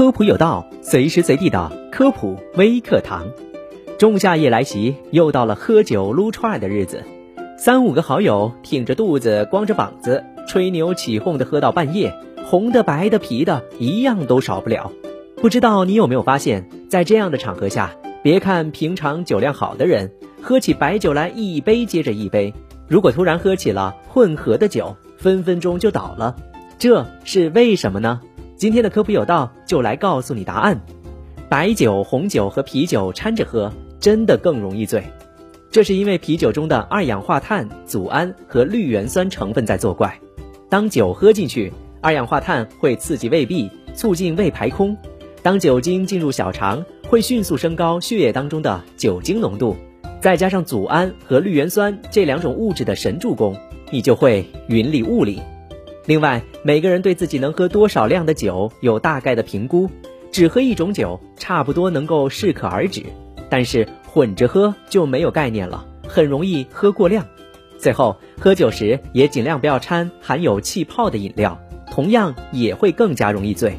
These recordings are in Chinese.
科普有道，随时随地的科普微课堂。仲夏夜来袭，又到了喝酒撸串的日子。三五个好友挺着肚子，光着膀子，吹牛起哄的喝到半夜，红的、白的、啤的，一样都少不了。不知道你有没有发现，在这样的场合下，别看平常酒量好的人，喝起白酒来一杯接着一杯，如果突然喝起了混合的酒，分分钟就倒了。这是为什么呢？今天的科普有道就来告诉你答案。白酒、红酒和啤酒掺着喝，真的更容易醉。这是因为啤酒中的二氧化碳、组胺和氯原酸成分在作怪。当酒喝进去，二氧化碳会刺激胃壁，促进胃排空；当酒精进入小肠，会迅速升高血液当中的酒精浓度。再加上组胺和氯原酸这两种物质的神助攻，你就会云里雾里。另外，每个人对自己能喝多少量的酒有大概的评估，只喝一种酒差不多能够适可而止，但是混着喝就没有概念了，很容易喝过量。最后，喝酒时也尽量不要掺含有气泡的饮料，同样也会更加容易醉。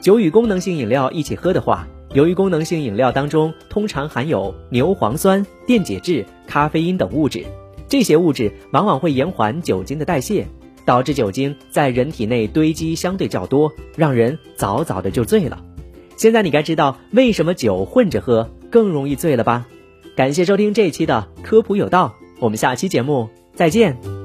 酒与功能性饮料一起喝的话，由于功能性饮料当中通常含有牛磺酸、电解质、咖啡因等物质，这些物质往往会延缓酒精的代谢。导致酒精在人体内堆积相对较多，让人早早的就醉了。现在你该知道为什么酒混着喝更容易醉了吧？感谢收听这一期的科普有道，我们下期节目再见。